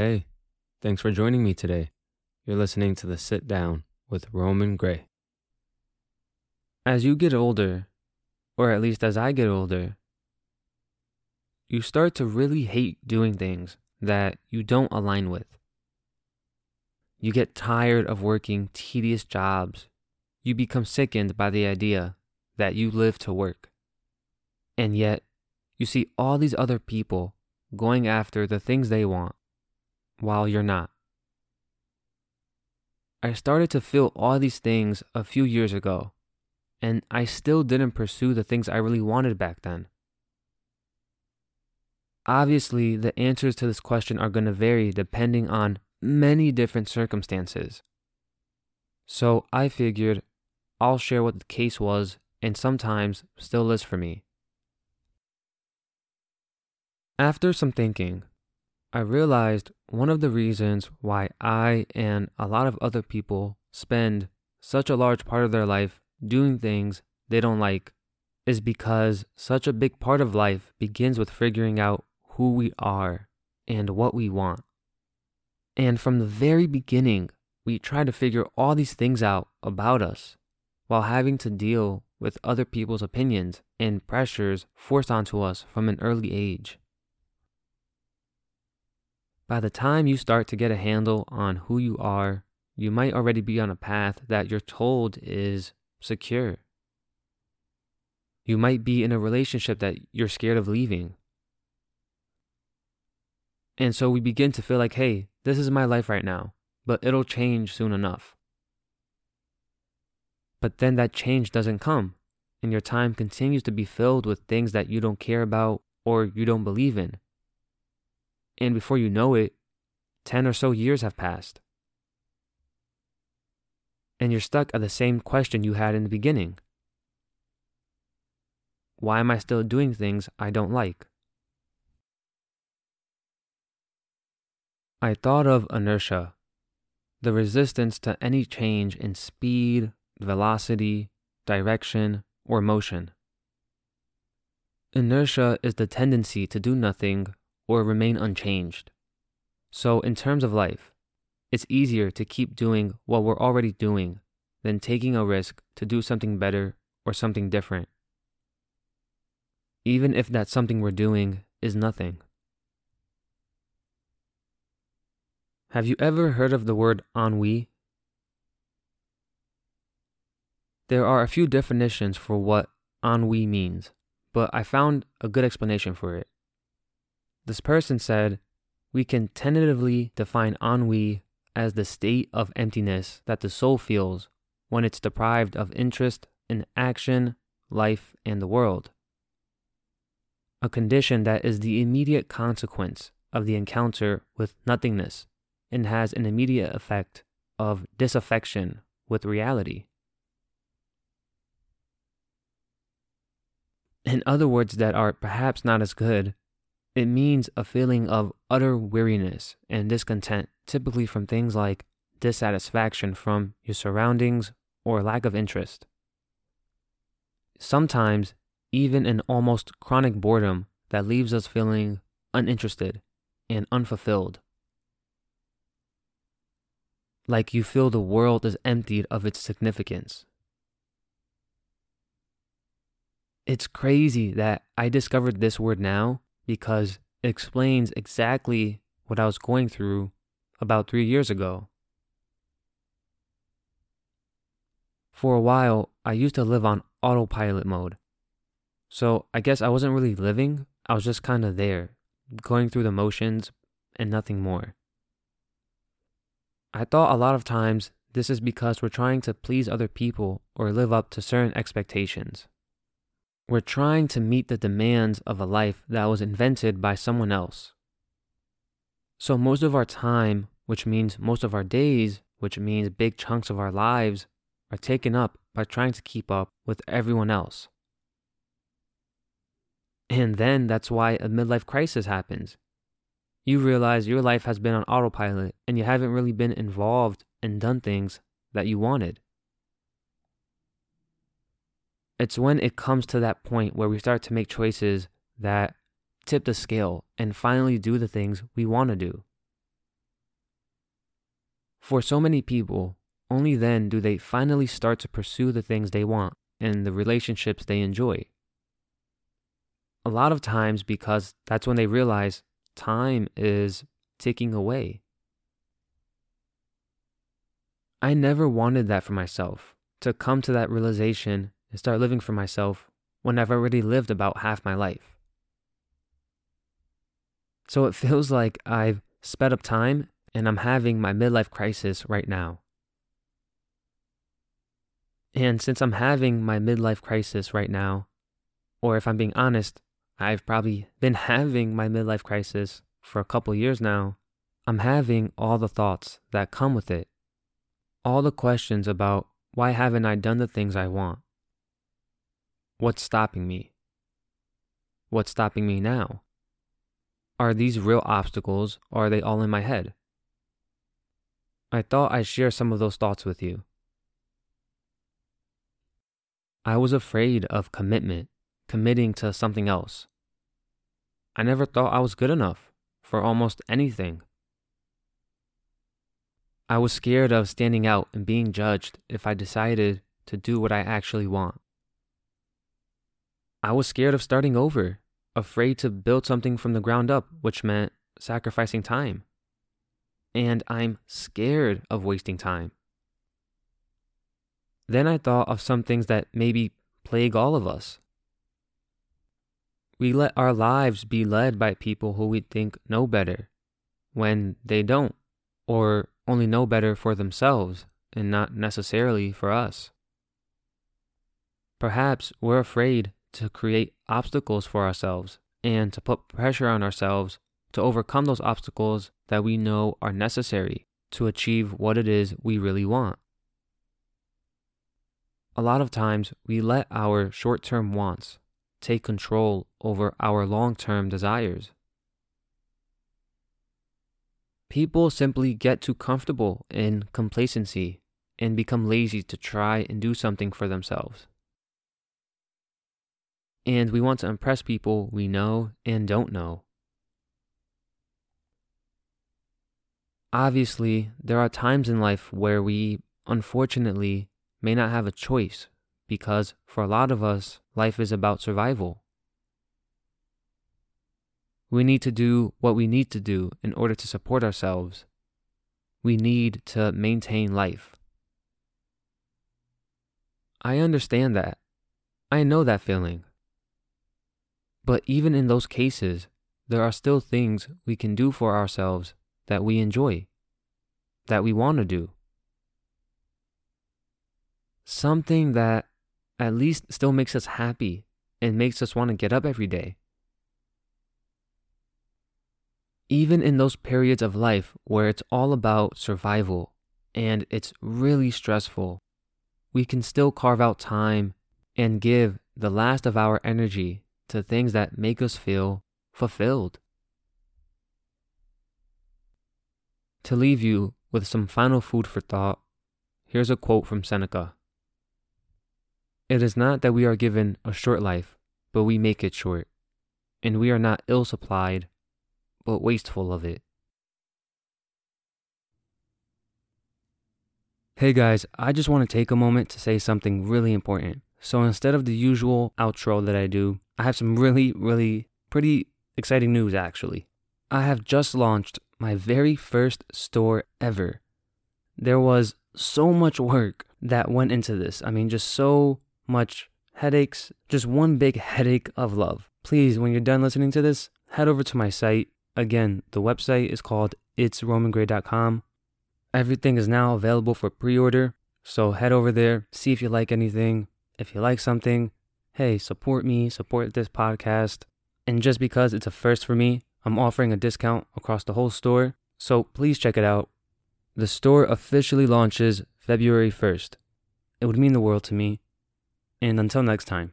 Hey, thanks for joining me today. You're listening to the Sit Down with Roman Gray. As you get older, or at least as I get older, you start to really hate doing things that you don't align with. You get tired of working tedious jobs. You become sickened by the idea that you live to work. And yet, you see all these other people going after the things they want while you're not. I started to feel all these things a few years ago, and I still didn't pursue the things I really wanted back then. Obviously, the answers to this question are going to vary depending on many different circumstances. So I figured I'll share what the case was and sometimes still is for me. After some thinking, I realized one of the reasons why I and a lot of other people spend such a large part of their life doing things they don't like is because such a big part of life begins with figuring out who we are and what we want. And from the very beginning, we try to figure all these things out about us while having to deal with other people's opinions and pressures forced onto us from an early age. By the time you start to get a handle on who you are, you might already be on a path that you're told is secure. You might be in a relationship that you're scared of leaving. And so we begin to feel like, hey, this is my life right now, but it'll change soon enough. But then that change doesn't come, and your time continues to be filled with things that you don't care about or you don't believe in. And before you know it, 10 or so years have passed. And you're stuck at the same question you had in the beginning Why am I still doing things I don't like? I thought of inertia, the resistance to any change in speed, velocity, direction, or motion. Inertia is the tendency to do nothing or remain unchanged. So, in terms of life, it's easier to keep doing what we're already doing than taking a risk to do something better or something different, even if that something we're doing is nothing. Have you ever heard of the word ennui? There are a few definitions for what ennui means, but I found a good explanation for it. This person said, We can tentatively define ennui as the state of emptiness that the soul feels when it's deprived of interest in action, life, and the world. A condition that is the immediate consequence of the encounter with nothingness and has an immediate effect of disaffection with reality. In other words, that are perhaps not as good it means a feeling of utter weariness and discontent, typically from things like dissatisfaction from your surroundings or lack of interest. Sometimes, even an almost chronic boredom that leaves us feeling uninterested and unfulfilled. Like you feel the world is emptied of its significance. It's crazy that I discovered this word now because it explains exactly what I was going through about three years ago. For a while, I used to live on autopilot mode. So I guess I wasn't really living, I was just kind of there, going through the motions and nothing more. I thought a lot of times this is because we're trying to please other people or live up to certain expectations. We're trying to meet the demands of a life that was invented by someone else. So, most of our time, which means most of our days, which means big chunks of our lives, are taken up by trying to keep up with everyone else. And then that's why a midlife crisis happens. You realize your life has been on autopilot and you haven't really been involved and done things that you wanted. It's when it comes to that point where we start to make choices that tip the scale and finally do the things we want to do. For so many people, only then do they finally start to pursue the things they want and the relationships they enjoy. A lot of times because that's when they realize time is ticking away. I never wanted that for myself, to come to that realization and start living for myself when I've already lived about half my life. So it feels like I've sped up time and I'm having my midlife crisis right now. And since I'm having my midlife crisis right now, or if I'm being honest, I've probably been having my midlife crisis for a couple years now, I'm having all the thoughts that come with it. All the questions about why haven't I done the things I want? What's stopping me? What's stopping me now? Are these real obstacles or are they all in my head? I thought I'd share some of those thoughts with you. I was afraid of commitment, committing to something else. I never thought I was good enough for almost anything. I was scared of standing out and being judged if I decided to do what I actually want. I was scared of starting over, afraid to build something from the ground up, which meant sacrificing time. And I'm scared of wasting time. Then I thought of some things that maybe plague all of us. We let our lives be led by people who we think know better when they don't, or only know better for themselves and not necessarily for us. Perhaps we're afraid to create obstacles for ourselves and to put pressure on ourselves to overcome those obstacles that we know are necessary to achieve what it is we really want. A lot of times, we let our short term wants take control over our long term desires. People simply get too comfortable in complacency and become lazy to try and do something for themselves and we want to impress people we know and don't know. Obviously, there are times in life where we, unfortunately, may not have a choice because for a lot of us, life is about survival. We need to do what we need to do in order to support ourselves. We need to maintain life. I understand that. I know that feeling. But even in those cases, there are still things we can do for ourselves that we enjoy, that we want to do. Something that at least still makes us happy and makes us want to get up every day. Even in those periods of life where it's all about survival and it's really stressful, we can still carve out time and give the last of our energy to things that make us feel fulfilled. To leave you with some final food for thought, here's a quote from Seneca It is not that we are given a short life, but we make it short, and we are not ill supplied, but wasteful of it. Hey guys, I just want to take a moment to say something really important. So instead of the usual outro that I do, I have some really, really pretty exciting news actually. I have just launched my very first store ever. There was so much work that went into this. I mean, just so much headaches, just one big headache of love. Please, when you're done listening to this, head over to my site. Again, the website is called itsromangray.com. Everything is now available for pre order. So head over there, see if you like anything. If you like something, hey, support me, support this podcast. And just because it's a first for me, I'm offering a discount across the whole store. So please check it out. The store officially launches February 1st. It would mean the world to me. And until next time.